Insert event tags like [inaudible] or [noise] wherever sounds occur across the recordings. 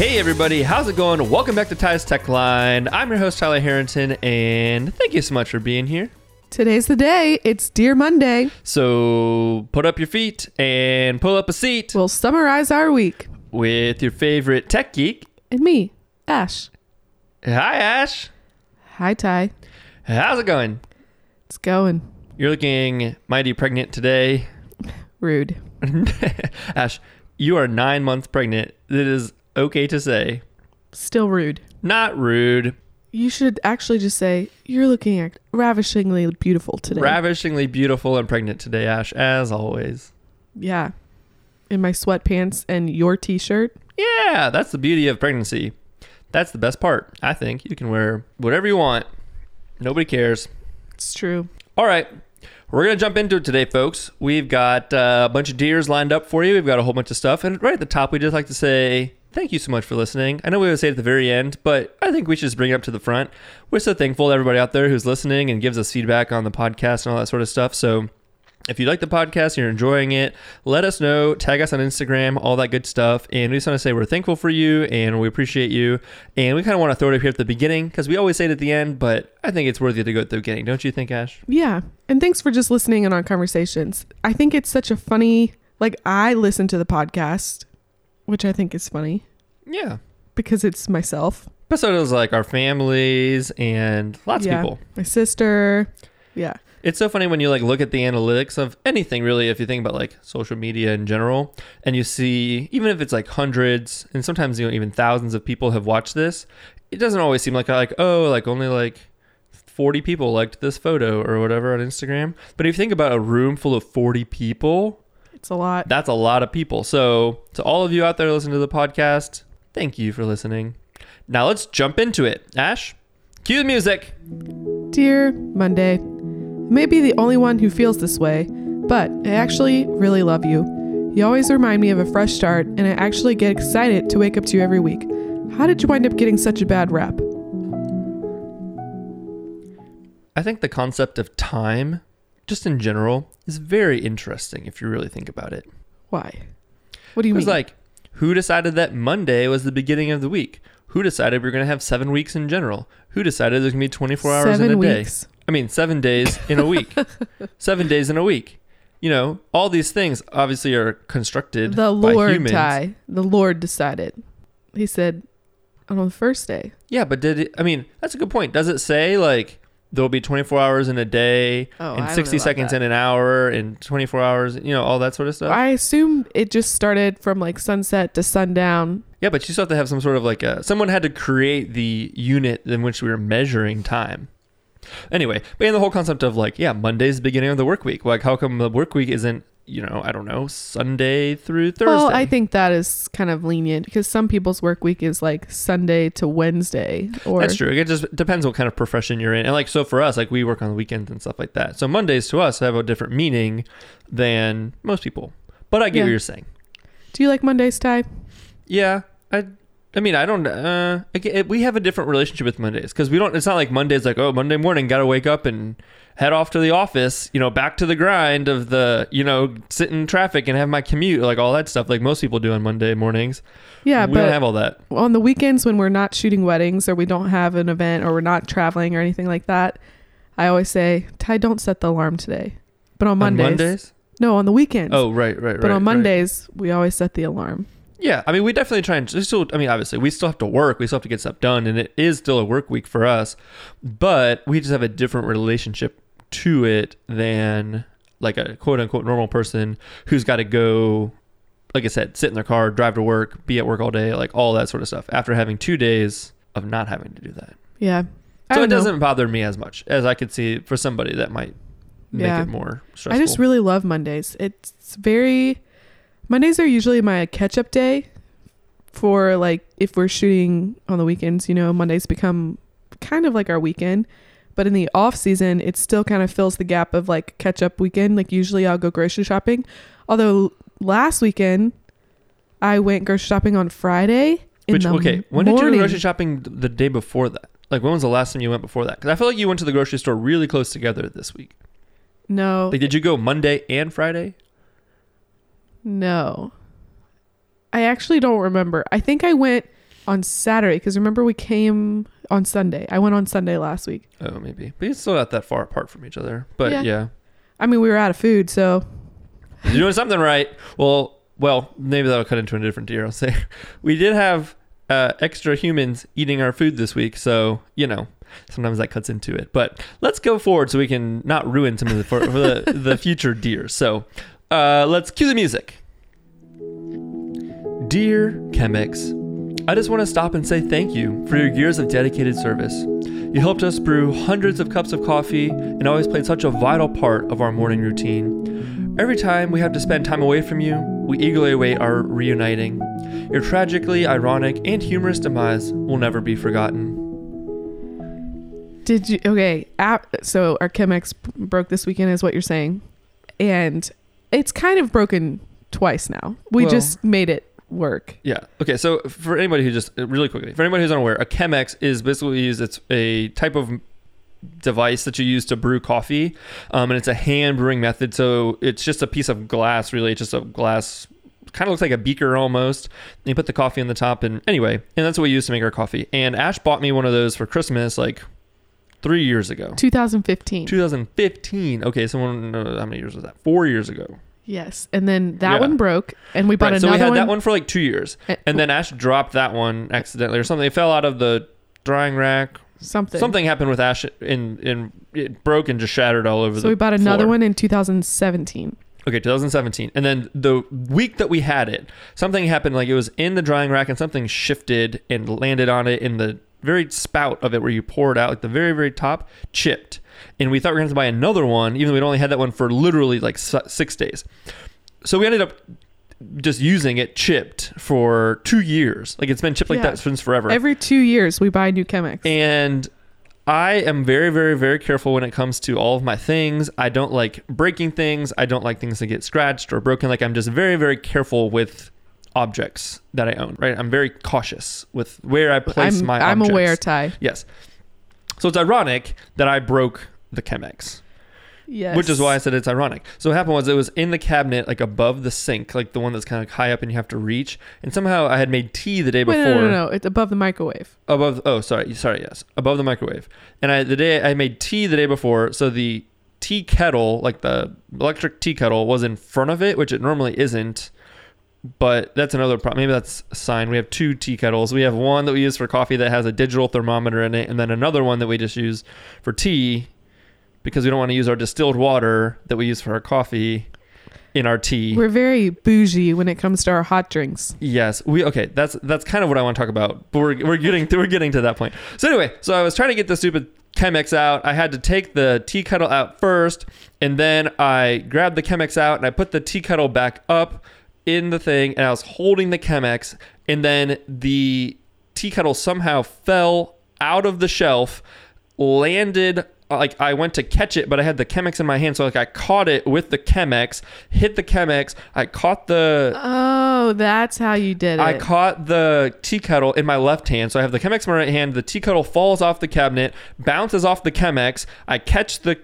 Hey everybody, how's it going? Welcome back to Ty's Tech Line. I'm your host Tyler Harrington, and thank you so much for being here. Today's the day. It's Dear Monday. So put up your feet and pull up a seat We'll summarize our week. with your favorite tech geek. And me, Ash. Hi Ash, Hi, Ty. how's it going? It's going. You're looking mighty pregnant today. Rude. [laughs] Ash, you are nine months pregnant. It is okay to say. Still rude. Not rude, You should actually just say, You're looking ravishingly beautiful today. ravishingly beautiful and pregnant today, Ash, as always. yeah. In my sweatpants and your t shirt. Yeah, that's the beauty of pregnancy. That's the best part, I think. You can wear whatever you want. Nobody cares. It's true. All right. We're going to jump into it today, folks. We've got uh, a bunch of deers lined up for you. We've got a whole bunch of stuff. And right at the top, we just like to say thank you so much for listening. I know we always say it at the very end, but I think we should just bring it up to the front. We're so thankful to everybody out there who's listening and gives us feedback on the podcast and all that sort of stuff. So if you like the podcast, you're enjoying it, let us know. Tag us on Instagram, all that good stuff. And we just want to say we're thankful for you and we appreciate you. And we kind of want to throw it up here at the beginning because we always say it at the end, but I think it's worthy to go at the beginning. Don't you think, Ash? Yeah. And thanks for just listening in on conversations. I think it's such a funny, like, I listen to the podcast, which I think is funny Yeah. because it's myself, but Episodes like our families and lots Yeah. of people. my sister. Yeah. It's so funny when you like look at the analytics of anything really if you think about like social media in general and you see even if it's like hundreds and sometimes you know even thousands of people have watched this, it doesn't always seem like like oh like only like 40 people liked this photo or whatever on Instagram. But if you think about a room full of 40 people, It's a lot. that's a lot of people. So, to all of you out there listening to the podcast, thank you for listening. Now let's jump into it. Ash, cue the music. Dear Monday, I may be the only one who feels this way, but I actually really love you. You always remind me of a fresh start, and I actually get excited to wake up to you every week. How did you wind up getting such a bad rap? I think the concept of time, just in general, is very interesting if you really think about it. Why? What do you It was like, who decided that Monday was the beginning of the week? Who decided we are going to have seven weeks in general? Who decided there's going to be 24 hours Seven in a weeks. day? I mean, seven days in a week. [laughs] seven days in a week. You know, all these things obviously are constructed by The Lord. Ty. The Lord decided. He said on the first day. Yeah, but did it? I mean, that's a good point. Does it say like there'll be 24 hours in a day Oh, and 60 seconds in an hour and 24 hours, you know, all that sort of stuff? I assume it just started from like sunset to sundown. yeah, but you still have to have some sort of like a, someone had to create the unit in which we were measuring time. Anyway, but in the whole concept of like, yeah, Monday's the beginning of the work week. Like, how come the work week isn't, you know, I don't know, Sunday through Thursday? Well, I think that is kind of lenient because some people's work week is like Sunday to Wednesday. Or That's true. It just depends what kind of profession you're in. And like so for us, like we work on the weekends and stuff like that. So Mondays to us have a different meaning than most people. But I get Yeah. what you're saying. Do you like Mondays, Ty? Yeah, I I mean, I don't uh I we have a different relationship with Mondays cuz we don't it's not like Mondays like, "Oh, Monday morning got to wake up and head off to the office, you know, back to the grind of the, you know, sit in traffic and have my commute, like all that stuff like most people do on Monday mornings." Yeah, but we but don't have all that. on the weekends when we're not shooting weddings or we don't have an event or we're not traveling or anything like that, I always say, Ty, don't set the alarm today. But on Mondays, On Mondays? no, on the weekends. Oh, right, right, right. but on right. Mondays, we always set the alarm. Yeah, I mean, we definitely try and still. I mean, obviously, we still have to work. We still have to get stuff done, and it is still a work week for us. But we just have a different relationship to it than like a quote unquote normal person who's got to go, like I said, sit in their car, drive to work, be at work all day, like all that sort of stuff. After having two days of not having to do that, Yeah. I so it know. doesn't bother me as much as I could see for somebody that might make Yeah. it more stressful. I just really love Mondays. It's very Mondays are usually my catch up day for like if we're shooting on the weekends, you know, Mondays become kind of like our weekend. But in the off season, it still kind of fills the gap of like catch up weekend. Like usually I'll go grocery shopping. Although last weekend I went grocery shopping on Friday. In Which okay, when did you go grocery shopping the day before that? Like when was the last time you went before that? Because I feel like you went to the grocery store really close together this week. No, Like, did you go Monday and Friday? no. I actually don't remember. I think I went on Saturday because remember we came on Sunday. I went on Sunday last week. Oh, maybe. But it's still not that far apart from each other. But Yeah. yeah. I mean, we were out of food, so You're doing something right. Well, well, maybe that'll cut into a different deer. I'll say [laughs] we did have uh, extra humans eating our food this week, so you know sometimes that cuts into it. But let's go forward so we can not ruin some of the for, for the [laughs] the future deer. So uh, let's cue the music. Dear Chemex, I just want to stop and say thank you for your years of dedicated service. You helped us brew hundreds of cups of coffee and always played such a vital part of our morning routine. Every time we have to spend time away from you, we eagerly await our reuniting. Your tragically ironic and humorous demise will never be forgotten. did you? Okay, ap- so our Chemex broke this weekend, is what you're saying, and it's kind of broken twice now. We Well- just made it work. Yeah. Okay. So for anybody who just really quickly, for anybody who's unaware, a Chemex is basically used. It's a type of device that you use to brew coffee, um, and it's a hand brewing method. So it's just a piece of glass, really. It's just a glass. Kind of looks like a beaker almost. And you put the coffee in the top, and anyway, and that's what we use to make our coffee. And Ash bought me one of those for Christmas, like three years ago, 2015. 2015. Okay, someone, uh, how many years was that? Four years ago. Yes, and then that Yeah. one broke, and we bought Right, so another we had one. that one for like two years. uh, And then Ash dropped that one accidentally or something. It fell out of the drying rack. something. Something happened with Ash in in it broke and just shattered all over the So we bought another floor. one in 2017. Okay, 2017. And then the week that we had it, something happened like it was in the drying rack and something shifted and landed on it in the very spout of it where you pour it out, like the very, very top, chipped. And we thought we were going to have to buy another one, even though we'd only had that one for literally like six days. So we ended up just using it chipped for two years. Like it's been chipped like Yeah. that since forever. Every two years, we buy new Chemex. And I am very, very, very careful when it comes to all of my things. I don't like breaking things. I don't like things to get scratched or broken. Like I'm just very, very careful with objects that I own. Right? I'm very cautious with where I place I'm, my. I'm objects. aware, Ty. Yes. So it's ironic that I broke the Chemex, Yes. which is why I said it's ironic. So what happened was it was in the cabinet, like above the sink, like the one that's kind of high up and you have to reach. And somehow I had made tea the day Wait, before no, no, no, no. It's above the microwave. above oh sorry sorry yes above the microwave and i the day i made tea the day before so the tea kettle like the electric tea kettle was in front of it which it normally isn't but that's another problem maybe that's a sign we have two tea kettles we have one that we use for coffee that has a digital thermometer in it and then another one that we just use for tea because we don't want to use our distilled water that we use for our coffee in our tea We're very bougie when it comes to our hot drinks. Yes, we okay. That's that's kind of what I want to talk about. But we're we're getting to, we're getting to that point. So anyway, so I was trying to get the stupid Chemex out. I had to take the tea kettle out first, and then I grabbed the Chemex out and I put the tea kettle back up in the thing, and I was holding the Chemex, and then the tea kettle somehow fell out of the shelf, landed like I went to catch it, but I had the Chemex in my hand, so like I caught it with the Chemex, hit the Chemex, I caught the Oh, that's how you did it. I caught the tea kettle in my left hand. So I have the Chemex in my right hand. The tea kettle falls off the cabinet, bounces off the Chemex. I catch the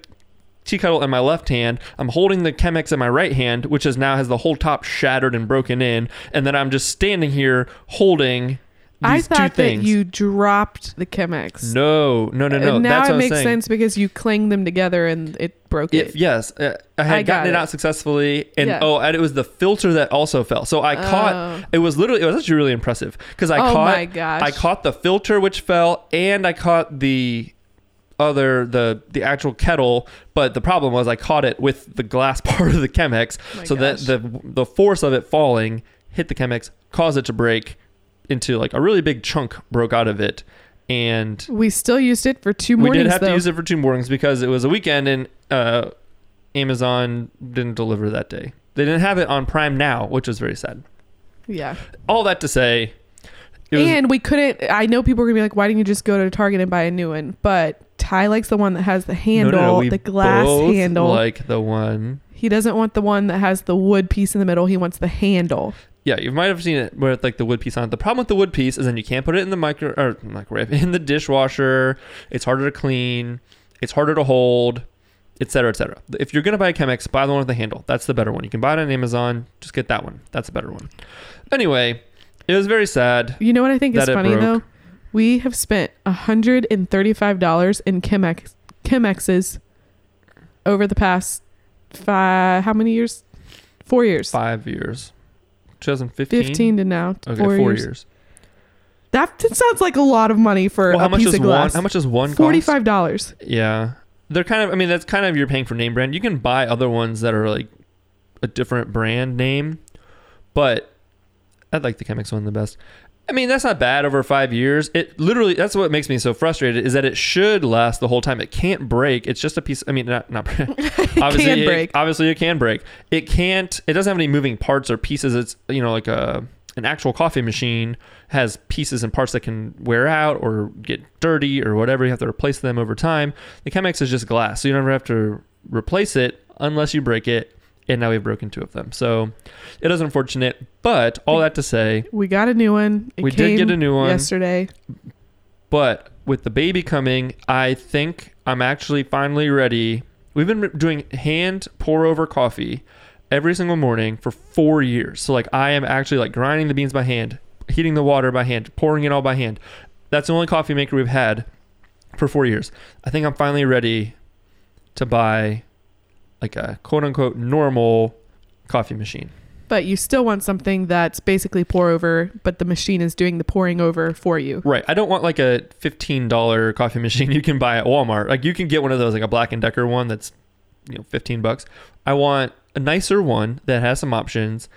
tea kettle in my left hand. I'm holding the Chemex in my right hand, which is now has the whole top shattered and broken in. And then I'm just standing here holding I these two thought that you dropped the Chemex. no, no, no, no. And now That's it makes sense because you clanged them together and it broke If it. yes, uh, I had I gotten it. it. out successfully, and Yeah. oh, and it was the filter that also fell. So I Oh. caught. It was literally. It was actually really impressive because I Oh caught. my gosh. I caught the filter which fell, and I caught the other the the actual kettle. But the problem was I caught it with the glass [laughs] part of the Chemex, My so that the the force of it falling hit the Chemex, caused it to break into like a really big chunk broke out of it, and We still used it for two we mornings did have though. to use it for two mornings because it was a weekend and uh, Amazon didn't deliver that day. They didn't have it on Prime now, which was very sad. yeah. All that to say, was, and we couldn't I know people are gonna be like, why didn't you just go to Target and buy a new one? But Ty likes the one that has the handle, no, no, we the glass handle. like the one. he doesn't want the one that has the wood piece in the middle. He wants the handle. Yeah, you might have seen it with like the wood piece on it. The problem with the wood piece is then you can't put it in the micro or microwave [laughs] in the dishwasher. It's harder to clean. It's harder to hold, etc., etc. If you're gonna buy a Chemex, buy the one with the handle. That's the better one. You can buy it on Amazon. Just get that one. That's the better one. Anyway, It was very sad. You know what I think is funny though? We have spent hundred and thirty-five dollars in Chemex Chemexes over the past five. How many years? Four years. Five years. 2015. Fifteen to now. Okay, four, four, years. years. That sounds like a lot of money for Well, a how much piece is of one? glass. How much is one? Forty-five dollars. Yeah, they're kind of. I mean, that's kind of you're paying for name brand. You can buy other ones that are like a different brand name, but I'd like the Chemex one the best. I mean, that's not bad over five years. It literally that's what makes me so frustrated is that it should last the whole time. It can't break. It's just a piece. I mean, not not. [laughs] obviously, can it- break. obviously, it can break. It can't. It doesn't have any moving parts or pieces. It's you know like a an actual coffee machine has pieces and parts that can wear out or get dirty or whatever. You have to replace them over time. The Chemex is just glass, so you never have to replace it unless you break it. And now we've broken two of them, so it is unfortunate. But all that to say, We got a new one. It We did get a new one. yesterday. but with the baby coming, I think I'm actually finally ready. We've been doing hand pour over coffee every single morning for four years. So like I am actually like grinding the beans by hand, heating the water by hand, pouring it all by hand. That's the only coffee maker we've had for four years. I think I'm finally ready to buy like a quote unquote normal coffee machine. But you still want something that's basically pour over, but the machine is doing the pouring over for you. Right. I don't want like a fifteen dollar coffee [laughs] machine you can buy at Walmart. Like you can get one of those, like a Black and Decker one that's you know fifteen bucks. I want a nicer one that has some options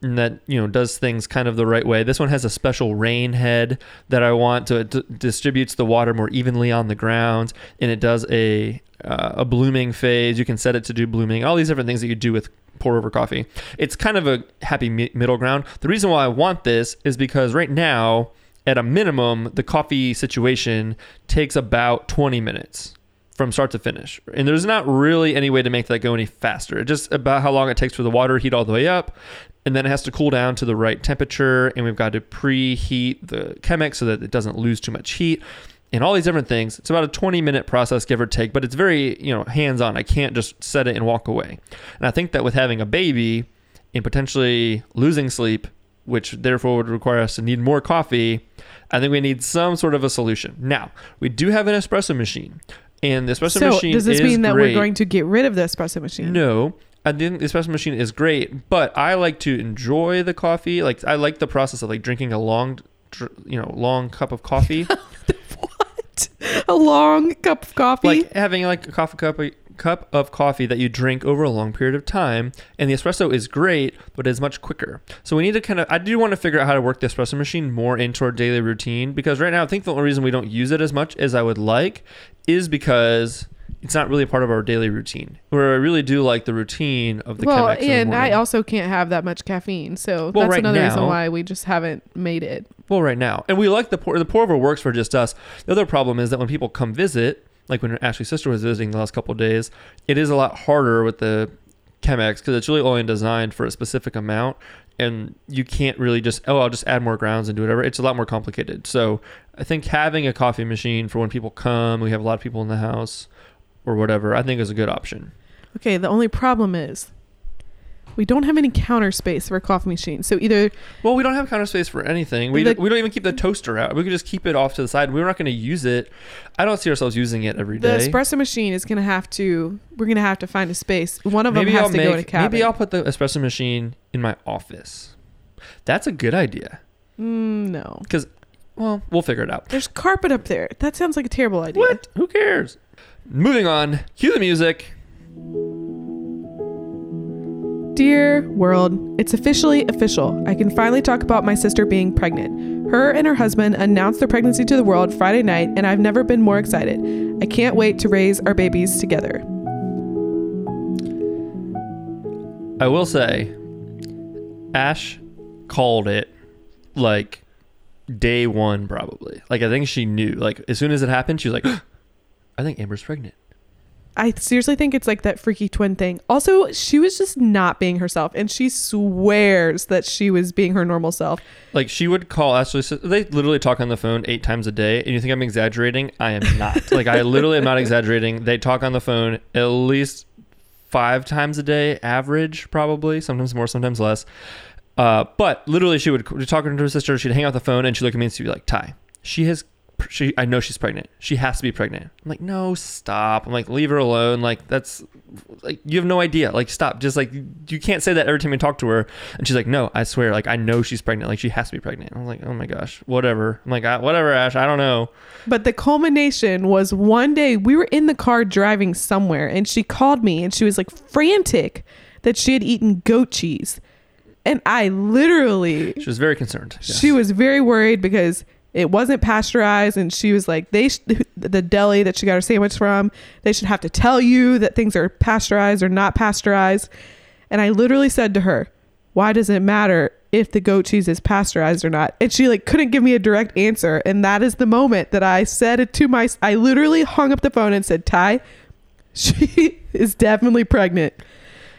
and that you know does things kind of the right way. This one has a special rain head that I want to it d- distributes the water more evenly on the ground, and it does a uh, a blooming phase. You can set it to do blooming. All these different things that you do with pour over coffee. It's kind of a happy mi- middle ground. The reason why I want this is because right now, at a minimum, the coffee situation takes about 20 minutes from start to finish. And there's not really any way to make that go any faster. It's just about how long it takes for the water to heat all the way up. And then it has to cool down to the right temperature. And we've got to preheat the Chemex so that it doesn't lose too much heat. And all these different things. It's about a 20 minute process, give or take, but it's very, you know, hands on. I can't just set it and walk away. And I think that with having a baby and potentially losing sleep, which therefore would require us to need more coffee, I think we need some sort of a solution. Now, we do have an espresso machine. And the espresso so machine does this is mean that great. we're going to get rid of the espresso machine? No, I think the espresso machine is great, but I like to enjoy the coffee. Like I like the process of like drinking a long, you know, long cup of coffee. [laughs] what? A long cup of coffee? like having like a coffee cup cup of coffee that you drink over a long period of time and the espresso is great but it's much quicker so we need to kind of i do want to figure out how to work the espresso machine more into our daily routine because right now i think the only reason we don't use it as much as i would like is because it's not really a part of our daily routine where i really do like the routine of the well, Chemex and I also can't have that much caffeine, so Well, that's right another reason why we just haven't made it. Well, right now, and we like the pour. The pour over works for just us. The other problem is that when people come visit, like when Ashley's sister was visiting the last couple of days, it is a lot harder with the Chemex because it's really only designed for a specific amount, and you can't really just oh I'll just add more grounds and do whatever. It's a lot more complicated. So I think having a coffee machine for when people come, we have a lot of people in the house, or whatever, I think is a good option. Okay, the only problem is we don't have any counter space for a coffee machine. So either Well, we don't have counter space for anything. We, The- we don't even keep the toaster out. We could just keep it off to the side. We're not going to use it. I don't see ourselves using it every day. the espresso machine is gonna have to we're gonna have to find a space. One of them has I'll to go in a make. cabin. Maybe I'll put the espresso machine in my office. That's a good idea. Mm, no. Because well, we'll figure it out. There's carpet up there. That sounds like a terrible idea. What? Who cares? Moving on. Cue the music. Dear world, it's officially official. I can finally talk about my sister being pregnant. Her and her husband announced their pregnancy to the world Friday night, and I've never been more excited. I can't wait to raise our babies together. I will say, Ash called it like day one, probably. Like I think she knew. Like as soon as it happened, she was like, [gasps] "I think Amber's pregnant." I seriously think it's like that freaky twin thing. Also, she was just not being herself, and she swears that she was being her normal self. Like she would call Ashley. They literally talk on the phone eight times a day, and you think I'm exaggerating? I am not. [laughs] like I literally am not exaggerating. They talk on the phone at least five times a day, average probably. Sometimes more, sometimes less. Uh, but literally, she would talk talking to her sister. She'd hang out the phone, and she'd look at me and she'd be like, "Ty, she has." She, I know she's pregnant. She has to be pregnant. I'm like, no, stop. I'm like, leave her alone. Like, that's like, you have no idea. Like, stop. Just like, you can't say that every time you talk to her. And she's like, no, I swear. Like, I know she's pregnant. Like, she has to be pregnant. I'm like, oh my gosh, whatever. I'm like, "Ah, whatever, Ash. I don't know. But the culmination was one day we were in the car driving somewhere and she called me and she was like frantic that she had eaten goat cheese. And I literally, She was very concerned. Yes. she was very worried because it wasn't pasteurized and she was like, they, sh- [laughs] the deli that she got her sandwich from, they should have to tell you that things are pasteurized or not pasteurized. And I literally said to her, why does it matter if the goat cheese is pasteurized or not? And she like couldn't give me a direct answer. And that is the moment that I said it to my, I literally hung up the phone and said, Ty, [laughs] she is definitely pregnant.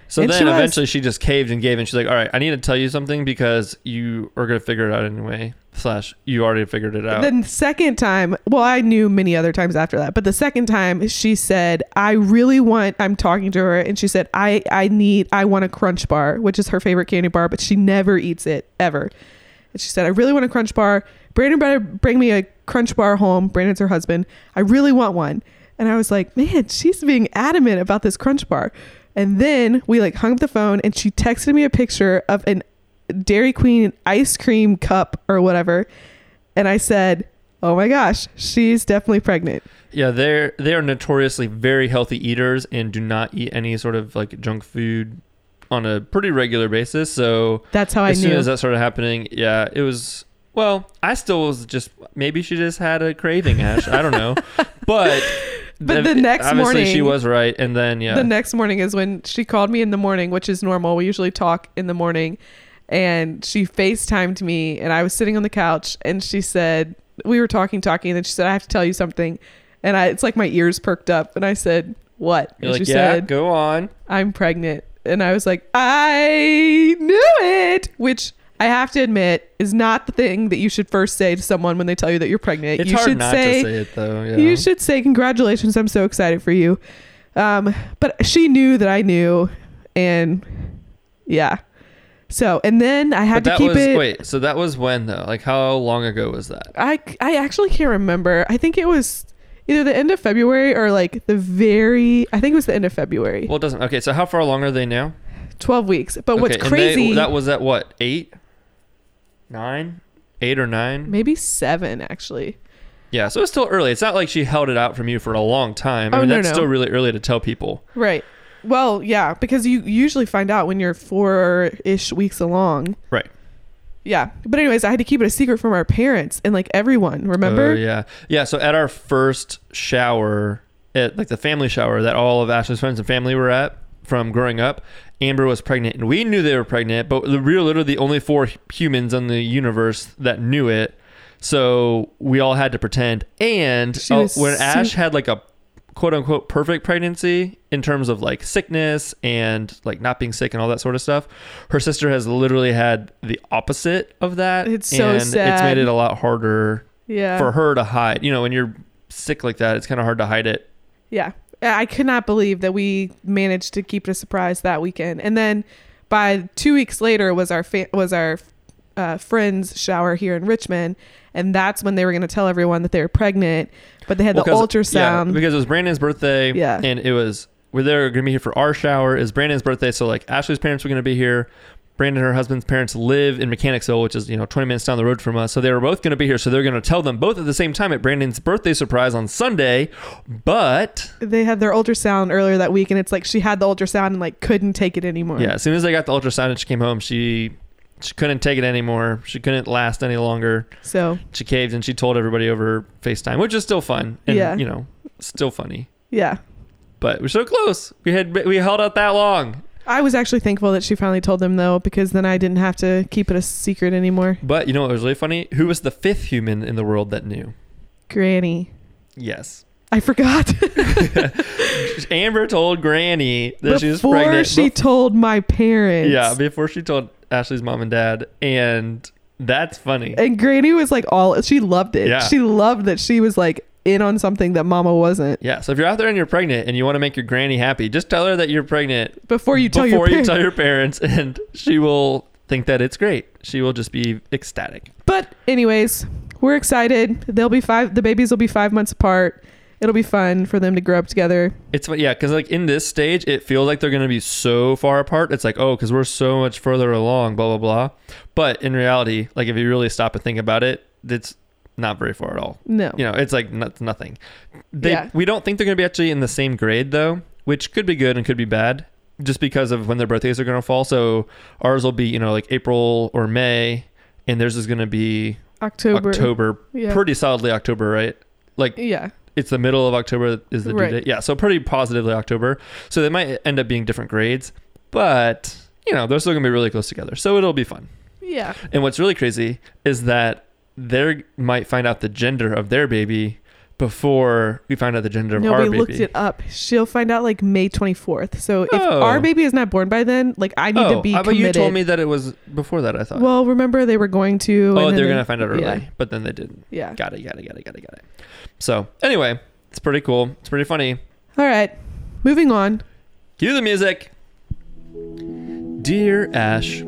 So And then was. eventually she just caved and gave in. She's like, all right, I need to tell you something because you are going to figure it out anyway. Slash, you already figured it out. The second time, well, I knew many other times after that, but the second time she said, I really want, I'm talking to her, and she said, I, I need, I want a crunch bar, which is her favorite candy bar, but she never eats it ever. And she said, I really want a crunch bar. Brandon better bring me a crunch bar home. Brandon's her husband. I really want one. And I was like, man, she's being adamant about this crunch bar. And then we like hung up the phone and she texted me a picture of an Dairy Queen ice cream cup or whatever. And I said, "Oh my gosh, she's definitely pregnant." yeah, they're they are notoriously very healthy eaters and do not eat any sort of like junk food on a pretty regular basis. So That's how I as knew. soon as that started happening, yeah, it was. Well, I still was just maybe she just had a craving, Ash. I don't know, [laughs] but But the next obviously she was right, and then yeah, The next morning is when she called me in the morning, which is normal. We usually talk in the morning. And she FaceTimed me and I was sitting on the couch and she said, we were talking, talking, and then she said, I have to tell you something. And I it's like my ears perked up and I said, What? you're and like, she yeah, said, go on. I'm pregnant. And I was like, I knew it, which I have to admit is not the thing that you should first say to someone when they tell you that you're pregnant. It's you hard should not say, to say it though. Yeah. you should say congratulations. I'm so excited for you. Um, but she knew that I knew, and yeah. So and then I had but to that keep was it. wait. So that was when though? Like how long ago was that? I I actually can't remember. I think it was either the end of February or like the very. I think it was the end of February. Well, it doesn't. Okay, so how far along are they now? Twelve weeks. But what's Okay, and they- crazy? that was at what eight, nine, eight or nine? maybe seven actually. Yeah, so it's still early. It's not like she held it out from you for a long time. I Oh, mean, no, that's no. still really early to tell people. Right. Well, yeah, because you usually find out when you're four ish weeks along. Right. Yeah. But anyways, I had to keep it a secret from our parents and like everyone. Remember? Oh, yeah. Yeah. So at our first shower, at like the family shower that all of Ashley's friends and family were at from growing up, Amber was pregnant, and we knew they were pregnant, but we were literally the only four humans in the universe that knew it. So we all had to pretend. And uh, when so- Ash had like a quote unquote perfect pregnancy in terms of like sickness and like not being sick and all that sort of stuff, her sister has literally had the opposite of that. It's so and It's made it a lot harder Yeah. for her to hide. You know, when you're sick like that, it's kind of hard to hide it. Yeah. I could not believe that we managed to keep it a surprise that weekend. And then by two weeks later was our fa- was our uh, friend's shower here in Richmond, and that's when they were going to tell everyone that they were pregnant. But they had Well, the ultrasound. yeah, because it was Brandon's birthday. Yeah. and it was we're there going to be here for our shower. Is Brandon's birthday, so like Ashley's parents were going to be here. Brandon, and her husband's parents live in Mechanicsville, which is you know 20 minutes down the road from us. So they were both going to be here. So they're going to tell them both at the same time at Brandon's birthday surprise on Sunday. But they had their ultrasound earlier that week, and it's like she had the ultrasound and like couldn't take it anymore. yeah, as soon as they got the ultrasound and she came home, she she couldn't take it anymore. She couldn't last any longer. So She caved and she told everybody over FaceTime, which is still fun and Yeah. you know still funny. yeah, But we're so close. We had we held out that long. I was actually thankful that she finally told them though, because then I didn't have to keep it a secret anymore. But you know what was really funny? Who was the fifth human in the world that knew? Granny, Yes. I forgot. [laughs] Amber told Granny that she was pregnant. Before she told my parents. yeah, before she told Ashley's mom and dad, and that's funny. And Granny was like all she loved it. Yeah. She loved that she was like in on something that Mama wasn't. Yeah, so if you're out there and you're pregnant and you want to make your granny happy, just tell her that you're pregnant Before you tell before your you parents. tell your parents, [laughs] and she will think that it's great. She will just be ecstatic. But anyways, we're excited. They'll be five. The babies will be five months apart. It'll be fun for them to grow up together. It's yeah, because like in this stage, it feels like they're gonna be so far apart. It's like oh, because we're so much further along, blah blah blah. But in reality, like if you really stop and think about it, it's not very far at all. No. You know, it's like no- nothing. They, Yeah. We don't think they're gonna be actually in the same grade though, which could be good and could be bad, just because of when their birthdays are gonna fall. So ours will be you know like April or May, and theirs is gonna be October. October, Yeah. pretty solidly October, right? Like yeah. it's the middle of October is the due Right. date. Yeah, so pretty positively October. So they might end up being different grades, but you know they're still gonna be really close together. So it'll be fun. Yeah. And what's really crazy is that they might find out the gender of their baby before we find out the gender of No, our we baby. looked it up. She'll find out like May 24th. So if Oh. our baby is not born by then, like I need oh, to be how about committed. you told me that it was before that? I thought. well, remember they were going to. oh, they're they- gonna find out early, Yeah. but then they didn't. Yeah. Got it. Got it. Got it. Got it. Got it. So anyway, it's pretty cool. It's pretty funny. All right. Moving on. Cue the music. Dear Ash,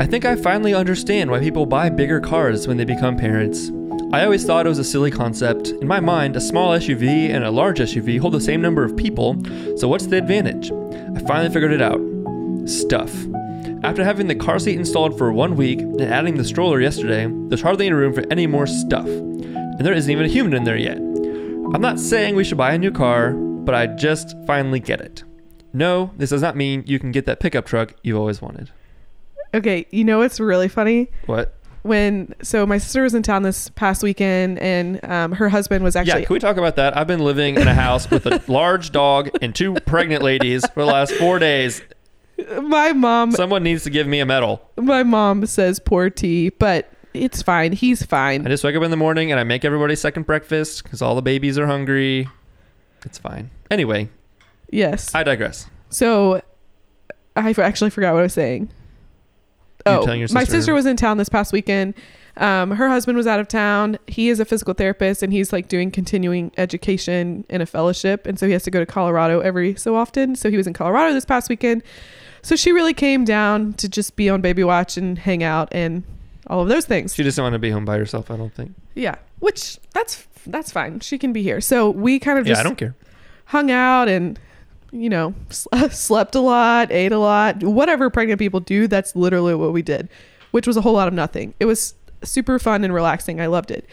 I think I finally understand why people buy bigger cars when they become parents. I always thought it was a silly concept. In my mind, a small SUV and a large SUV hold the same number of people, so what's the advantage? I finally figured it out. Stuff. After having the car seat installed for one week and adding the stroller yesterday, there's hardly any room for any more stuff. And there isn't even a human in there yet. I'm not saying we should buy a new car, but I just finally get it. No, this does not mean you can get that pickup truck you've always wanted. Okay. You know what's really funny? What? When so my sister was in town this past weekend, and um, her husband was actually yeah, can we talk about that? I've been living in a house with a [laughs] large dog and two pregnant ladies for the last four days. my mom. Someone needs to give me a medal. my mom says poor Ty, but it's fine. He's fine. I just wake up in the morning and I make everybody second breakfast because all the babies are hungry. It's fine. Anyway, Yes. I digress. So I actually forgot what I was saying. You Oh, telling your my sister- sister was in town this past weekend. Um, her husband was out of town. He is a physical therapist and he's like doing continuing education in a fellowship. And so he has to go to Colorado every so often. So he was in Colorado this past weekend. So she really came down to just be on baby watch and hang out and all of those things. She doesn't want to be home by herself, I don't think. Yeah, which that's that's fine. She can be here. So we kind of Yeah, just I don't care. hung out and you know [laughs] slept a lot ate a lot whatever pregnant people do that's literally what we did which was a whole lot of nothing. It was super fun and relaxing. I loved it.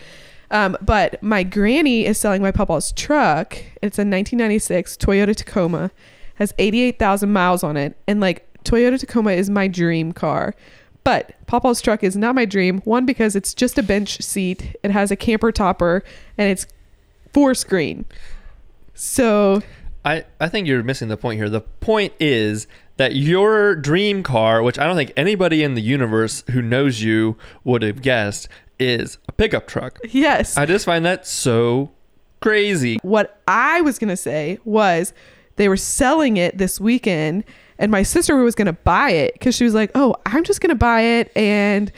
Um, but my granny is selling my papa's truck. It's a 1996 toyota tacoma. Has 88000 miles on it. And like toyota tacoma is my dream car. But papa's truck is not my dream. One because it's just a bench seat. It has a camper topper. And it's four screen. So I, I think you're missing the point here. The point is that your dream car, which I don't think anybody in the universe who knows you would have guessed, is a pickup truck. yes I just find that so crazy. what I was gonna say was they were selling it this weekend, and my sister was gonna buy it because she was like, "Oh, I'm just gonna buy it, and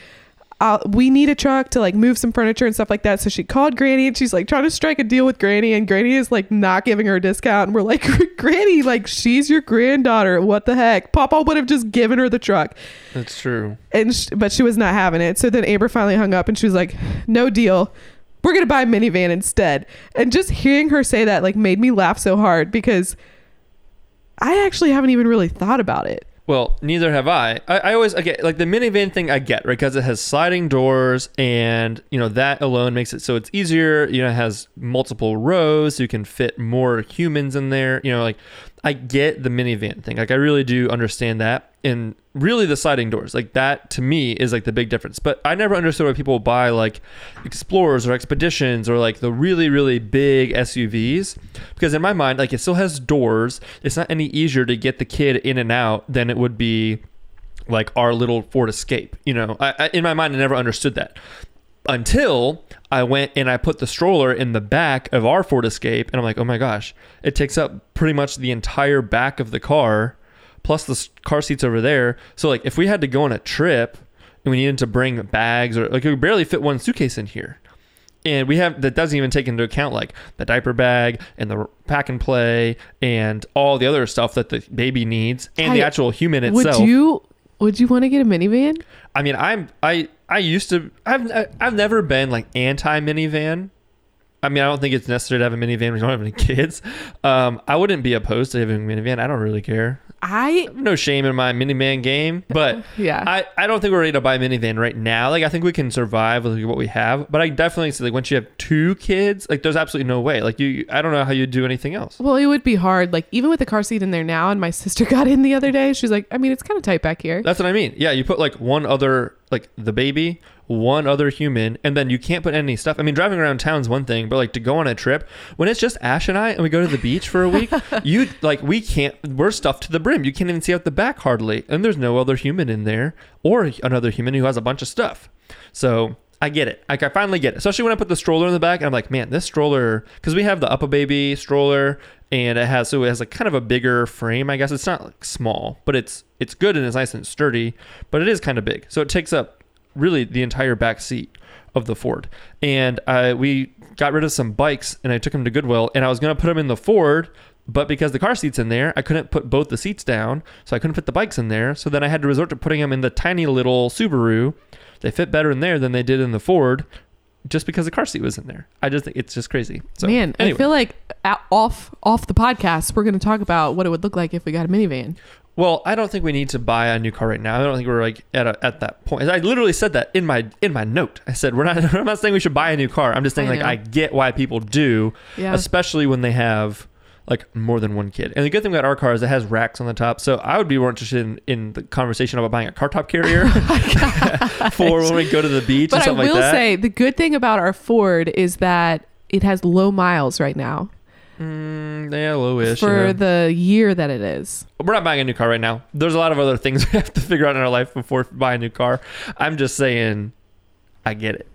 uh, we need a truck to like move some furniture and stuff like that." So she called Granny, and she's like trying to strike a deal with Granny, and Granny is like not giving her a discount, and we're like, [laughs] "Granny, like she's your granddaughter. What the heck?" Papa would have just given her the truck That's true. and sh- but she was not having it. So then Amber finally hung up, and she was like, "No deal. We're gonna buy a minivan instead." And just hearing her say that like made me laugh so hard because I actually haven't even really thought about it. Well, neither have I. I, I always okay, like the minivan thing. I get right because it has sliding doors, and you know that alone makes it so it's easier. You know, it has multiple rows, so you can fit more humans in there. You know, like I get the minivan thing. Like I really do understand that, and really the sliding doors, like that to me is like the big difference. But I never understood why people buy like explorers or expeditions or like the really really big SUVs because in my mind, like it still has doors. It's not any easier to get the kid in and out than it would be like our little Ford Escape. You know, I, I, in my mind, I never understood that until I went and I put the stroller in the back of our Ford Escape, and I'm like, oh my gosh, it takes up pretty much the entire back of the car, plus the car seats over there. So like, if we had to go on a trip and we needed to bring bags or like, we barely fit one suitcase in here. And we have that doesn't even take into account like the diaper bag and the pack and play and all the other stuff that the baby needs and the actual human itself. Would you Would you want to get a minivan? I mean, I'm I I used to I've I've never been like anti minivan. I mean, I don't think it's necessary to have a minivan when don't have any kids. [laughs] Um, I wouldn't be opposed to having a minivan. I don't really care. I No shame in my minivan game, but [laughs] yeah. I, I don't think we're ready to buy a minivan right now. Like I think we can survive with what we have, but I definitely see like once you have two kids, like there's absolutely no way. Like you, I don't know how you'd do anything else. well, it would be hard. Like even with the car seat in there now, and my [laughs] sister got in the other day. She's like, I mean, it's kind of tight back here. That's what I mean. Yeah, you put like one other, like the baby, one other human, and then you can't put any stuff. I mean, driving around town's one thing, but like to go on a trip when it's just Ash and I and we go to the beach for a week, [laughs] you like we can't. We're stuffed to the brim. You can't even see out the back hardly, and there's no other human in there or another human who has a bunch of stuff. So. I get it. Like I finally get it. Especially when I put the stroller in the back, and I'm like, man, this stroller, because we have the UPPAbaby stroller, and it has so it has like kind of a bigger frame. I guess it's not like small, but it's it's good and it's nice and sturdy, but it is kind of big. So it takes up really the entire back seat of the Ford. And uh, we got rid of some bikes, and I took them to Goodwill, and I was gonna put them in the Ford. But because the car seat's in there, I couldn't put both the seats down, so I couldn't fit the bikes in there. So then I had to resort to putting them in the tiny little Subaru. They fit better in there than they did in the Ford, just because the car seat was in there. I just think it's just crazy. So, Man, anyway. I feel like off off the podcast, we're going to talk about what it would look like if we got a minivan. Well, I don't think we need to buy a new car right now. I don't think we're like at a, at that point. I literally said that in my in my note. I said we're not. [laughs] I'm not saying we should buy a new car. I'm just saying I like know. I get why people do, Yeah. especially when they have like more than one kid. And the good thing about our car is it has racks on the top. So I would be more interested in, in the conversation about buying a car top carrier [laughs] oh [laughs] for when we go to the beach But and I will like that. say the good thing about our Ford is that it has low miles right now mm, yeah, low-ish. for yeah. the year that it is. We're not buying a new car right now. There's a lot of other things [laughs] we have to figure out in our life before buying a new car. I'm just saying, I get it.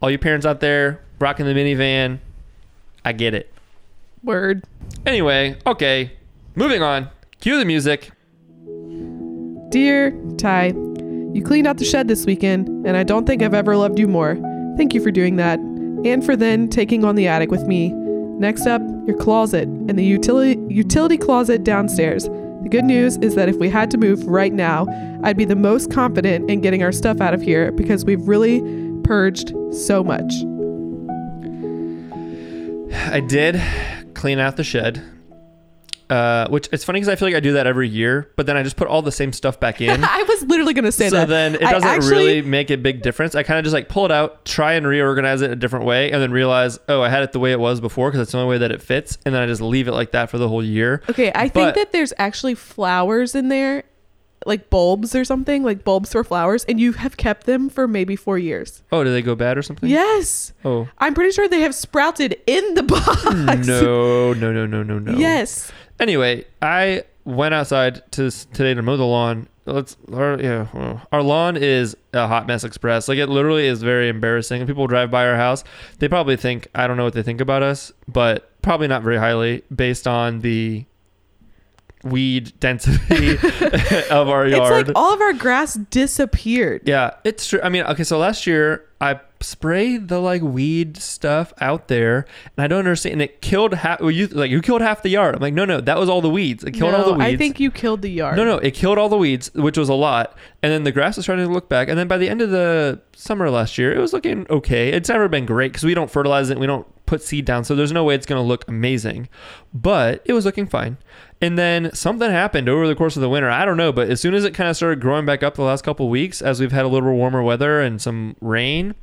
All you parents out there rocking the minivan, I get it. Word. Anyway, okay, moving on. Cue the music. Dear Ty, you cleaned out the shed this weekend, and I don't think I've ever loved you more. Thank you for doing that, and for then taking on the attic with me. Next up, your closet and the utility utility closet downstairs. The good news is that if we had to move right now, I'd be the most confident in getting our stuff out of here because we've really purged so much. I did clean out the shed. Uh, which it's funny because I feel like I do that every year, but then I just put all the same stuff back in. [laughs] I was literally going to say so that. then it doesn't actually- really make a big difference. I kind of just like pull it out, try and reorganize it a different way, and then realize, oh, I had it the way it was before because it's the only way that it fits, and then I just leave it like that for the whole year. Okay, I But- think that there's actually flowers in there, like bulbs or something, like bulbs for flowers, and you have kept them for maybe four years. Oh, do they go bad or something? Yes. Oh. I'm pretty sure they have sprouted in the [laughs] box. No, no, no, no, no, no. Yes. Anyway, I went outside to today to mow the lawn. Let's, our, yeah, our lawn is a hot mess express. Like it literally is very embarrassing. People drive by our house, they probably think I don't know what they think about us, but probably not very highly based on the weed density [laughs] [laughs] of our yard. It's like all of our grass disappeared. Yeah, it's true. I mean, okay, so last year I sprayed the like weed stuff out there, and I don't understand. And it killed half. Well, you like you killed half the yard. I'm like, no, no, that was all the weeds. It killed all the weeds. I think you killed the yard. no, no, it killed all the weeds, which was a lot. And then the grass was starting to look back. And then by the end of the summer last year, it was looking okay. It's never been great because we don't fertilize it. We don't put seed down, so there's no way it's going to look amazing. But it was looking fine. And then something happened over the course of the winter. I don't know, but as soon as it kind of started growing back up the last couple weeks, as we've had a little warmer weather and some rain,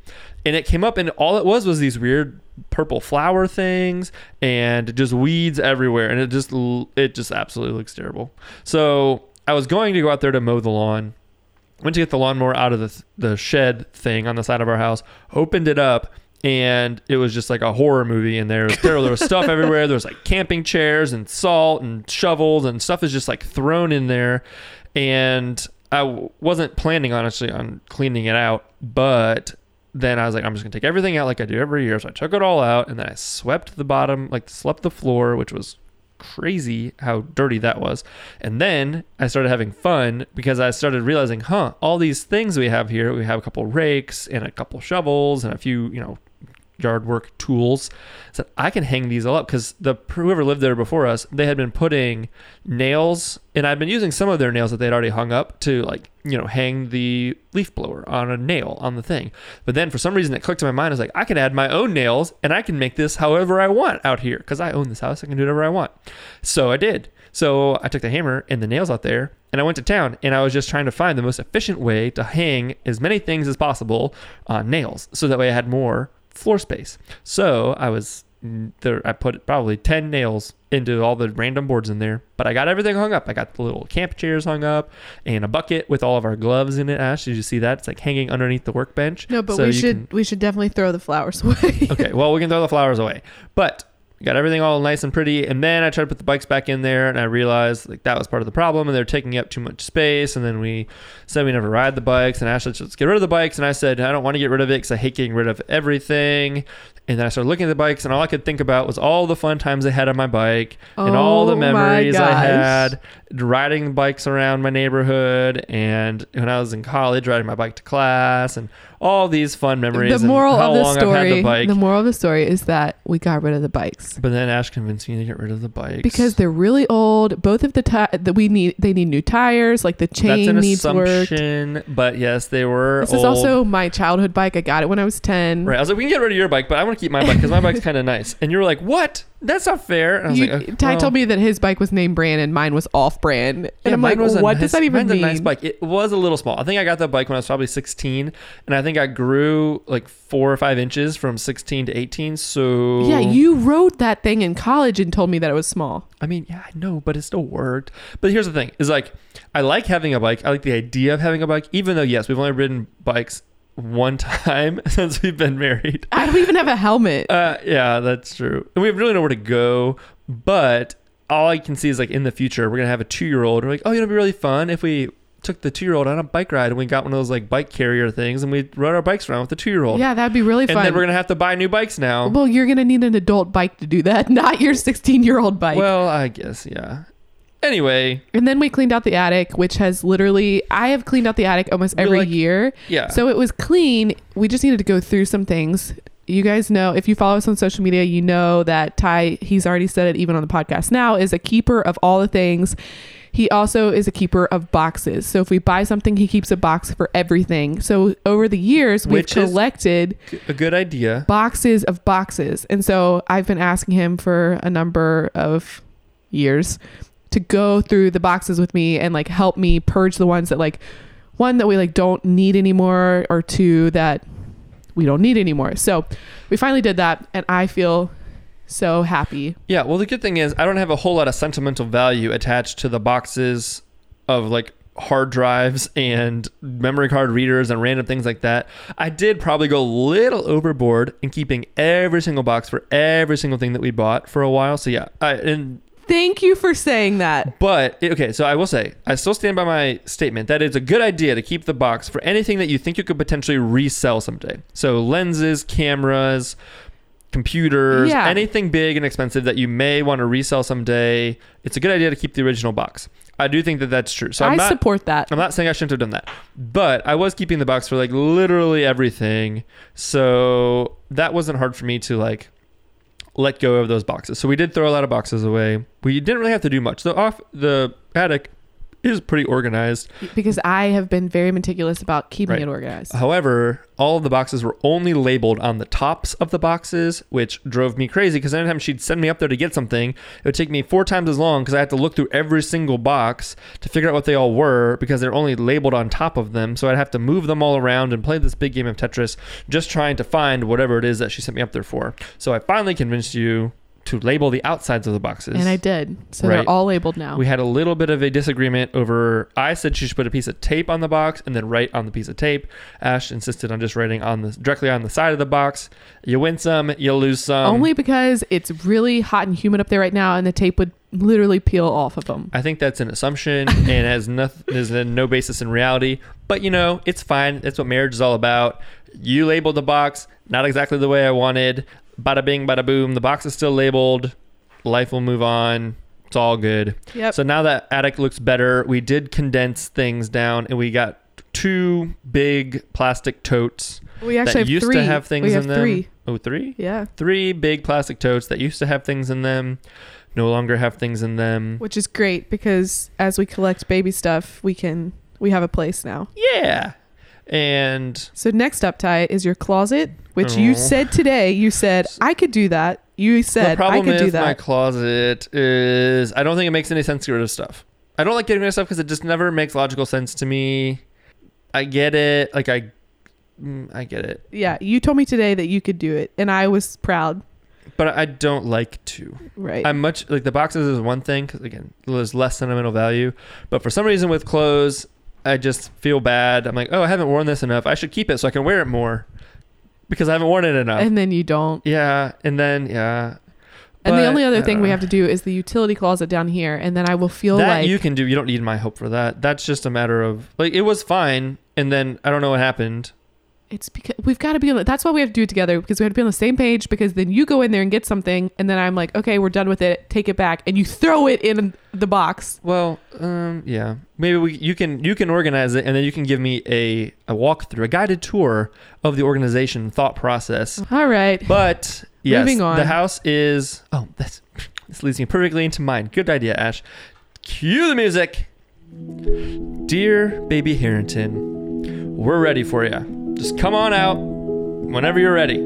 and it came up, and all it was was these weird purple flower things and just weeds everywhere, and it just it just absolutely looks terrible. So I was going to go out there to mow the lawn. Went to get the lawnmower out of the the shed thing on the side of our house. Opened it up, and it was just like a horror movie in there. It was terrible. There was stuff [laughs] everywhere. There was like camping chairs and salt and shovels and stuff is just like thrown in there. And I w- wasn't planning honestly on cleaning it out, but then I was like, I'm just gonna take everything out like I do every year. So I took it all out, and then I swept the bottom, like swept the floor, which was crazy how dirty that was. And then I started having fun because I started realizing, huh, all these things we have here, we have a couple rakes and a couple shovels and a few, you know, yard work tools. Said I can hang these all up because the whoever lived there before us, they had been putting nails, and I'd been using some of their nails that they'd already hung up to like you know hang the leaf blower on a nail on the thing. But then for some reason it clicked in my mind. I was like, I can add my own nails, and I can make this however I want out here because I own this house. I can do whatever I want. So I did. So I took the hammer and the nails out there and I went to town and I was just trying to find the most efficient way to hang as many things as possible on nails so that way I had more floor space. So I was there I put probably 10 nails into all the random boards in there, but I got everything hung up. I got the little camp chairs hung up and a bucket with all of our gloves in it. Ash, did you see that? It's like hanging underneath the workbench. No, but So we should can- we should definitely throw the flowers [laughs] away. okay, well, we can throw the flowers away. But got everything all nice and pretty. And then I tried to put the bikes back in there and I realized like that was part of the problem and they're taking up too much space. And then we said we never ride the bikes. And Ashley said, let's get rid of the bikes. And I said, I don't want to get rid of it because I hate getting rid of everything. And then I started looking at the bikes and all I could think about was all the fun times I had on my bike and all the Oh memories I had riding bikes around my neighborhood and when I was in college riding my bike to class and all these fun memories. the moral of the long I've had story the the moral of the story is that we got rid of the bikes But then Ash convinced me to get rid of the bikes because they're really old both of the ti- that we need they need new tires like the that's chain an needs work assumption. But yes, they were. this old. is also my childhood bike i got it when i was 10 right. I was like, we can get rid of your bike, but I want to keep my bike because my bike's [laughs] kind of nice. And you were like, what? That's not fair. And I was you, like, okay, Ty well, told me that his bike was named brand and mine was off brand. And yeah, I'm mine like, was what nice- does that even mine's mean? a nice bike. It was a little small. I think I got that bike when I was probably 16, and I think I grew like four or five inches from 16 to 18. So Yeah, you rode that thing in college and told me that it was small. I mean, yeah, I know, but it still worked. But here's the thing: is like, I like having a bike. I like the idea of having a bike, even though yes, we've only ridden bikes one time [laughs] since we've been married. I don't even have a helmet. Uh, yeah, that's true. And we have really nowhere to go. But all I can see is like in the future, we're gonna have a two-year-old. We're like, oh, you know, it'd be really fun if we took the two-year-old on a bike ride and we got one of those like bike carrier things and we rode our bikes around with the two-year-old. yeah, that'd be really And fun. then we're gonna have to buy new bikes now. well, you're gonna need an adult bike to do that, [laughs] not your 16 year old bike. well, I guess yeah. Anyway, and then we cleaned out the attic, which has literally I have cleaned out the attic almost every like- year. yeah. So it was clean. We just needed to go through some things. You guys know, if you follow us on social media, you know that Ty, he's already said it even on the podcast now, is a keeper of all the things. He also is a keeper of boxes. So if we buy something, he keeps a box for everything. So over the years, we've Which collected a good idea. boxes of boxes. And so I've been asking him for a number of years to go through the boxes with me and like help me purge the ones that like one that we like don't need anymore or two that we don't need anymore. So we finally did that and I feel so happy. Yeah, well, the good thing is I don't have a whole lot of sentimental value attached to the boxes of like hard drives and memory card readers and random things like that. I did probably go a little overboard in keeping every single box for every single thing that we bought for a while. So yeah, I and Thank you for saying that. but okay, so I will say I still stand by my statement that it's a good idea to keep the box for anything that you think you could potentially resell someday. So lenses, cameras, computers, Yeah. anything big and expensive that you may want to resell someday. It's a good idea to keep the original box. I do think that that's true. So I'm I not support that. I'm not saying I shouldn't have done that, but I was keeping the box for like literally everything. So that wasn't hard for me to like let go of those boxes. So we did throw a lot of boxes away. We didn't really have to do much. The off the attic is pretty organized. because I have been very meticulous about keeping Right. it organized. However, all of the boxes were only labeled on the tops of the boxes, which drove me crazy because anytime she'd send me up there to get something, it would take me four times as long because I had to look through every single box to figure out what they all were because they're only labeled on top of them. So I'd have to move them all around and play this big game of Tetris just trying to find whatever it is that she sent me up there for. So I finally convinced you to label the outsides of the boxes. and I did. So Right. they're all labeled now. We had a little bit of a disagreement over. I said she should put a piece of tape on the box and then write on the piece of tape. Ash insisted on just writing on the directly on the side of the box. You win some, you lose some. Only because it's really hot and humid up there right now, and the tape would literally peel off of them. I think that's an assumption [laughs] and has nothing. There's no basis in reality. But you know, it's fine. That's what marriage is all about. You labeled the box not exactly the way I wanted. Bada bing, bada boom. The box is still labeled. Life will move on. It's all good. Yep. So now that attic looks better, we did condense things down and we got two big plastic totes We actually used three. to have things we have in them. three. Oh, three? Yeah, Three big plastic totes that used to have things in them, no longer have things in them. which is great because as we collect baby stuff, we can we have a place now. Yeah. And So next up, Ty, is your closet, which you said today. You said I could do that. You the said I could do with my closet is I don't think it makes any sense to get rid of stuff. I don't like getting rid of stuff because it just never makes logical sense to me. I get it. Like I, mm, I get it, yeah, you told me today that you could do it, and I was proud. but I don't like to. Right. I'm much like the boxes is one thing because again, there's less sentimental value. But for some reason with clothes, I just feel bad. I'm like, oh, I haven't worn this enough. I should keep it so I can wear it more because I haven't worn it enough. and then you don't. yeah, and then yeah. And the only other thing we uh, have to do is the utility closet down here, and then I will feel that like you can do. You don't need my help for that. That's just a matter of like it was fine, and then I don't know what happened. It's because we've got to be on. The, that's why we have to do it together because we have to be on the same page. Because then you go in there and get something, and then I'm like, okay, we're done with it. Take it back, and you throw it in the box. Well, um, yeah, maybe we you can you can organize it, and then you can give me a a walkthrough, a guided tour of the organization thought process. All right. But yes, Moving on. the house is. Oh, that's this leads me perfectly into mine. Good idea, Ash. Cue the music. Dear baby Harrington, we're ready for you. Just come on out whenever you're ready.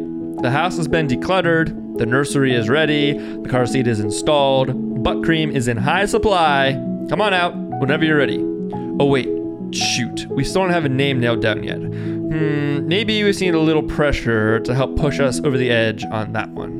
The house has been decluttered. The nursery is ready. The car seat is installed. Butt cream is in high supply. Come on out whenever you're ready. Oh wait, shoot. We still don't have a name nailed down yet. Hmm, maybe we've seen a little pressure to help push us over the edge on that one.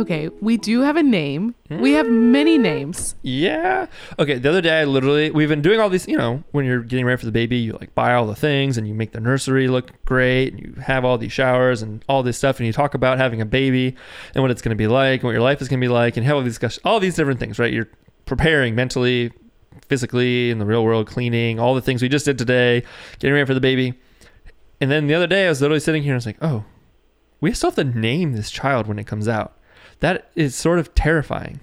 Okay, we do have a name. We have many names. Yeah. Okay. The other day, I literally we've been doing all these. You know, when you're getting ready for the baby, you like buy all the things and you make the nursery look great. And you have all these showers and all this stuff, and you talk about having a baby and what it's going to be like and what your life is going to be like, and have all these all these different things. Right? You're preparing mentally, physically, in the real world, cleaning, all the things we just did today, getting ready for the baby. And then the other day, I was literally sitting here and I was like, oh, we still have to name this child when it comes out. That is sort of terrifying.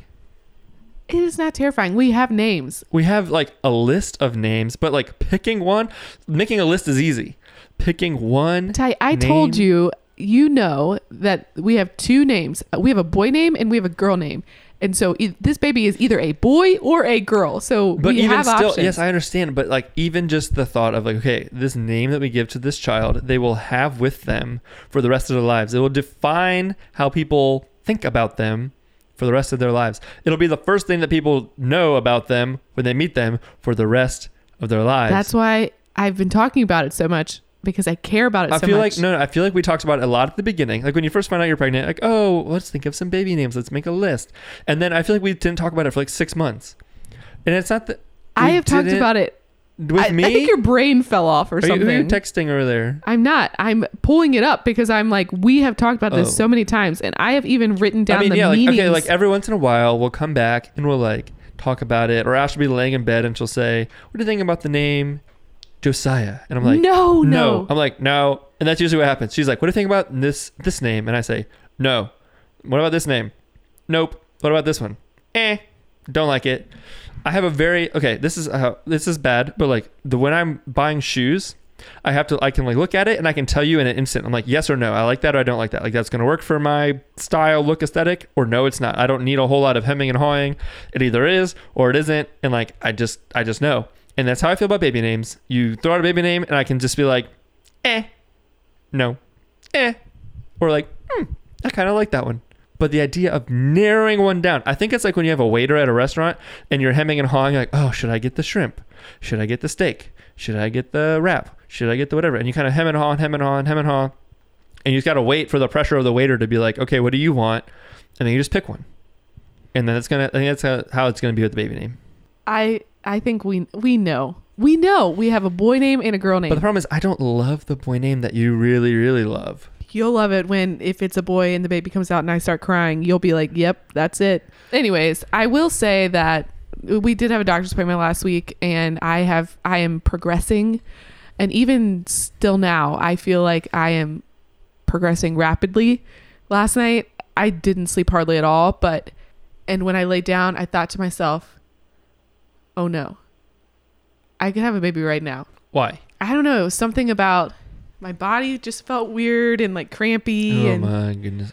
It is not terrifying. We have names. we have like a list of names, but like picking one, making a list is easy. Picking one, Ty, I told you, you know that we have two names. Uh, we have a boy name and we have a girl name. And so e- this baby is either a boy or a girl. So but we even have still, options. yes, I understand. But like even just the thought of like, okay, this name that we give to this child, they will have with them for the rest of their lives. It will define how people think about them for the rest of their lives. It'll be the first thing that people know about them when they meet them for the rest of their lives. That's why I've been talking about it so much because I care about it I so feel much. like no, no, I feel like we talked about it a lot at the beginning. Like when you first find out you're pregnant, like oh, let's think of some baby names. Let's make a list. And then I feel like we didn't talk about it for like six months. And it's not that I have talked about it. With I, me. I think your brain fell off or Are you, something. who are you texting over there? I'm not. I'm pulling it up because I'm like, we have talked about this Oh. so many times, and I have even written down I mean, the yeah, like okay, like every once in a while we'll come back and we'll like talk about it, or Ash will be laying in bed and she'll say, "What do you think about the name Josiah?" And I'm like, no, no, I'm like, no. And that's usually what happens. She's like, what do you think about this this name? And I say, no. What about this name? Nope. What about this one? Eh. Don't like it. I have a very okay. This is how this is bad, but like the when I'm buying shoes, I have to I can like look at it and I can tell you in an instant. I'm like yes or no. I like that or I don't like that. Like that's gonna work for my style, look, aesthetic, or no, it's not. I don't need a whole lot of hemming and hawing. It either is or it isn't, and like I just I just know. And that's how I feel about baby names. You throw out a baby name and I can just be like, eh, no, eh, or like, hmm, I kind of like that one. But the idea of narrowing one down, I think it's like when you have a waiter at a restaurant and you're hemming and hawing, like, oh, should I get the shrimp? Should I get the steak? Should I get the wrap? Should I get the whatever? And you kind of hem and haw and hem and haw and hem and haw. And you just got to wait for the pressure of the waiter to be like, okay, what do you want? And then you just pick one. And then it's going to, I think that's how- how it's going to be with the baby name. I I think we we know we know we have a boy name and a girl name. But the problem is, I don't love the boy name that you really, really love. You'll love it when if it's a boy and the baby comes out and I start crying, you'll be like, "Yep, that's it." Anyways, I will say that we did have a doctor's appointment last week and I have I am progressing and even still now, I feel like I am progressing rapidly. Last night, I didn't sleep hardly at all, but and when I lay down, I thought to myself, "Oh no. I could have a baby right now." Why? I don't know, something about my body just felt weird and like crampy Oh and my goodness.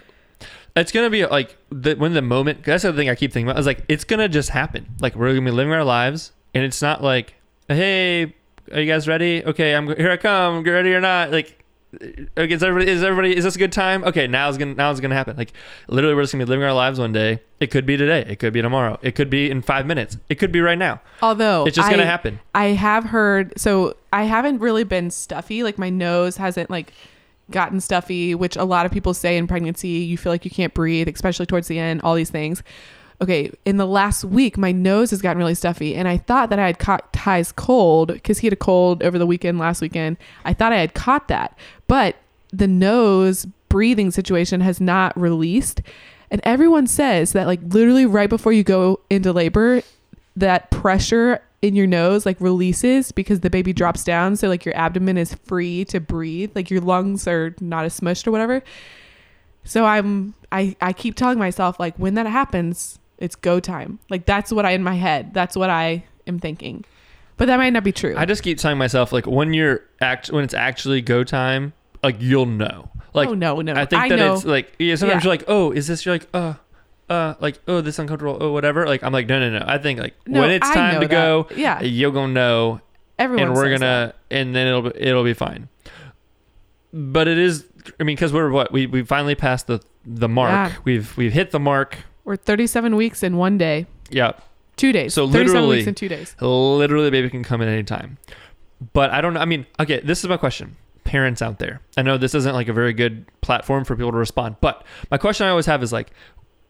It's gonna be like the, when the moment. That's the thing I keep thinking about. I was like it's gonna just happen. Like we're gonna be living our lives, and it's not like, hey, are you guys ready? Okay, I'm here. I come. Get ready or not? Like, okay, is everybody? Is everybody? Is this a good time? Okay, now it's gonna now it's gonna happen. Like literally, we're just gonna be living our lives one day. It could be today. It could be tomorrow. It could be in five minutes. It could be right now. although It's just I, gonna happen. I have heard so I haven't really been stuffy. Like my nose hasn't like gotten stuffy, which a lot of people say in pregnancy you feel like you can't breathe, especially towards the end, all these things. Okay, in the last week, my nose has gotten really stuffy, and I thought that I had caught Ty's cold because he had a cold over the weekend last weekend. I thought I had caught that, but the nose breathing situation has not released. And everyone says that, like, literally right before you go into labor, that pressure in your nose like releases because the baby drops down. So like your abdomen is free to breathe. Like your lungs are not as smushed or whatever. So i'm i i keep telling myself like when that happens it's go time. Like that's what i in my head that's what i am thinking but that might not be true I just keep telling myself like when you're act when it's actually go time, like you'll know. Like oh no no no. I think that know. it's like yeah. Sometimes Yeah. you're like, oh, is this? You're like, uh, uh, like oh, this uncomfortable, oh, whatever. Like I'm like, no, no, no. I think like No, when it's I time to go. Yeah. you're gonna know, everyone and we're gonna, and then it'll be, it'll be fine. But it is, I mean, because we're what we we finally passed the the mark. Yeah. We've we've hit the mark. that. we're 37 weeks in one day Yeah, two days So 37 literally- weeks in two days literally, the baby can come at any time. But I don't know. I mean, okay, this is my question. Parents out there, I know this isn't like a very good platform for people to respond, but my question I always have is like,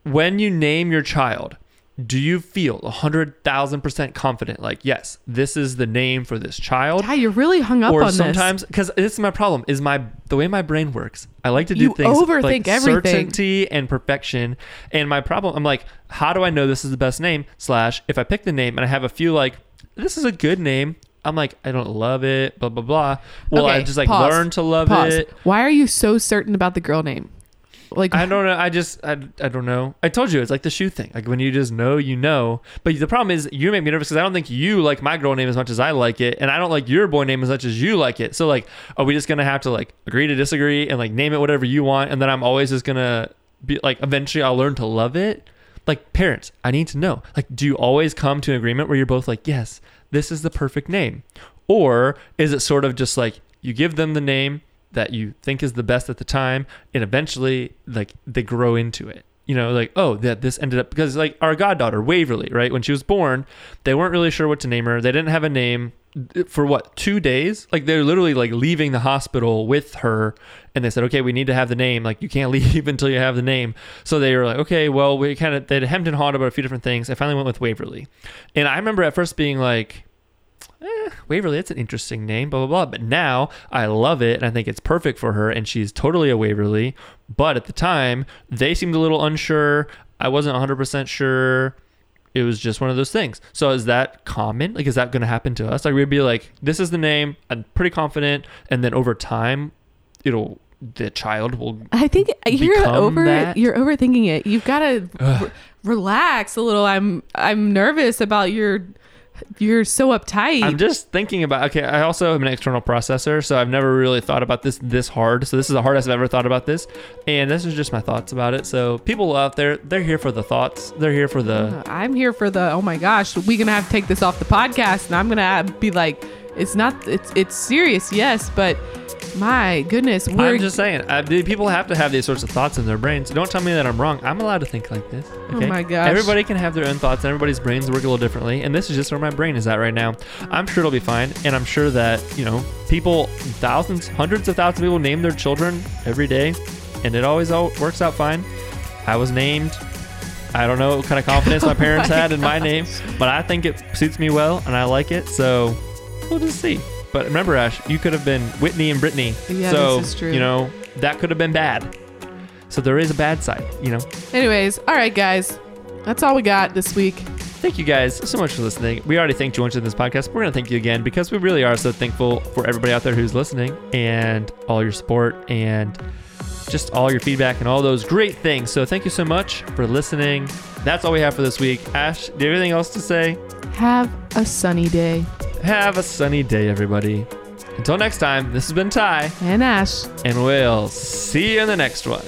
when you name your child, do you feel a 100,000% confident? Like, yes, this is the name for this child. yeah you're really hung up or on this sometimes, because this is my problem, is my the way my brain works. I like to do You things overthink like everything. certainty and perfection. And my problem, I'm like, how do I know this is the best name? Slash, if I pick the name and I have a few like, this is a good name. I'm like, I don't love it, blah blah blah. Well, I just like pause. learn to love Pause. it. why are you so certain about the girl name like I don't know. I just I, I don't know. I told you it's like the shoe thing. Like when you just know, you know. But the problem is you make me nervous because I don't think you like my girl name as much as I like it, and I don't like your boy name as much as you like it. So like, are we just gonna have to like agree to disagree and like name it whatever you want, and then I'm always just gonna be like eventually I'll learn to love it. Like parents, I need to know. Like, do you always come to an agreement where you're both like, yes, this is the perfect name, or is it sort of just like you give them the name that you think is the best at the time and eventually like they grow into it. You know like oh that this ended up because like our goddaughter waverly right when she was born they weren't really sure what to name her. They didn't have a name uh, for what two days? Like they're literally like leaving the hospital with her and they said okay we need to have the name. Like you can't [laughs] leave until you have the name. So they were like okay well we kind of they hemmed and hawed about a few different things. I finally went with waverly. And i remember at first being like eh, Waverly, that's an interesting name, blah, blah, blah. But now I love it and I think it's perfect for her and she's totally a Waverly. But at the time, they seemed a little unsure. I wasn't 100% sure. It was just one of those things. So is that common? Like, is that going to happen to us? Like, we'd be like, this is the name. I'm pretty confident. And then over time, it'll, the child will. I think you're over that? you're overthinking it. You've got to re- relax a little. I'm I'm nervous about your you're so uptight. I'm just thinking about. Okay, I also have an external processor, so I've never really thought about this this hard. So this is the hardest I've ever thought about this, and this is just my thoughts about it. So people out there, they're here for the thoughts. They're here for the. Uh, I'm here for the oh my gosh, we're gonna have to take this off the podcast, and I'm gonna be like, it's not it's it's serious, yes, but my goodness, we're I'm just saying, uh, people have to have these sorts of thoughts in their brains. Don't tell me that I'm wrong. I'm allowed to think like this. Okay? Oh my gosh. Everybody can have their own thoughts, and everybody's brains work a little differently. And this is just where my brain is at right now. I'm sure it'll be fine, and I'm sure that you know people, thousands, hundreds of thousands of people name their children every day, and it always all works out fine. I was named. I don't know what kind of confidence my [laughs] parents my had in my name, but I think it suits me well, and I like it. So we'll just see. But remember, Ash, you could have been Whitney and Brittany. Yeah, so, this is true. You know, that could have been bad. So there is a bad side, you know. anyways, all right guys. That's all we got this week. Thank you guys so much for listening. We already thanked you once in this podcast. We're going to thank you again because we really are so thankful for everybody out there who's listening and all your support and just all your feedback and all those great things. So thank you so much for listening. That's all we have for this week. Ash, do you have anything else to say? Have a sunny day. Have a sunny day, everybody. Until next time, this has been Ty, And Ash. and we'll see you in the next one.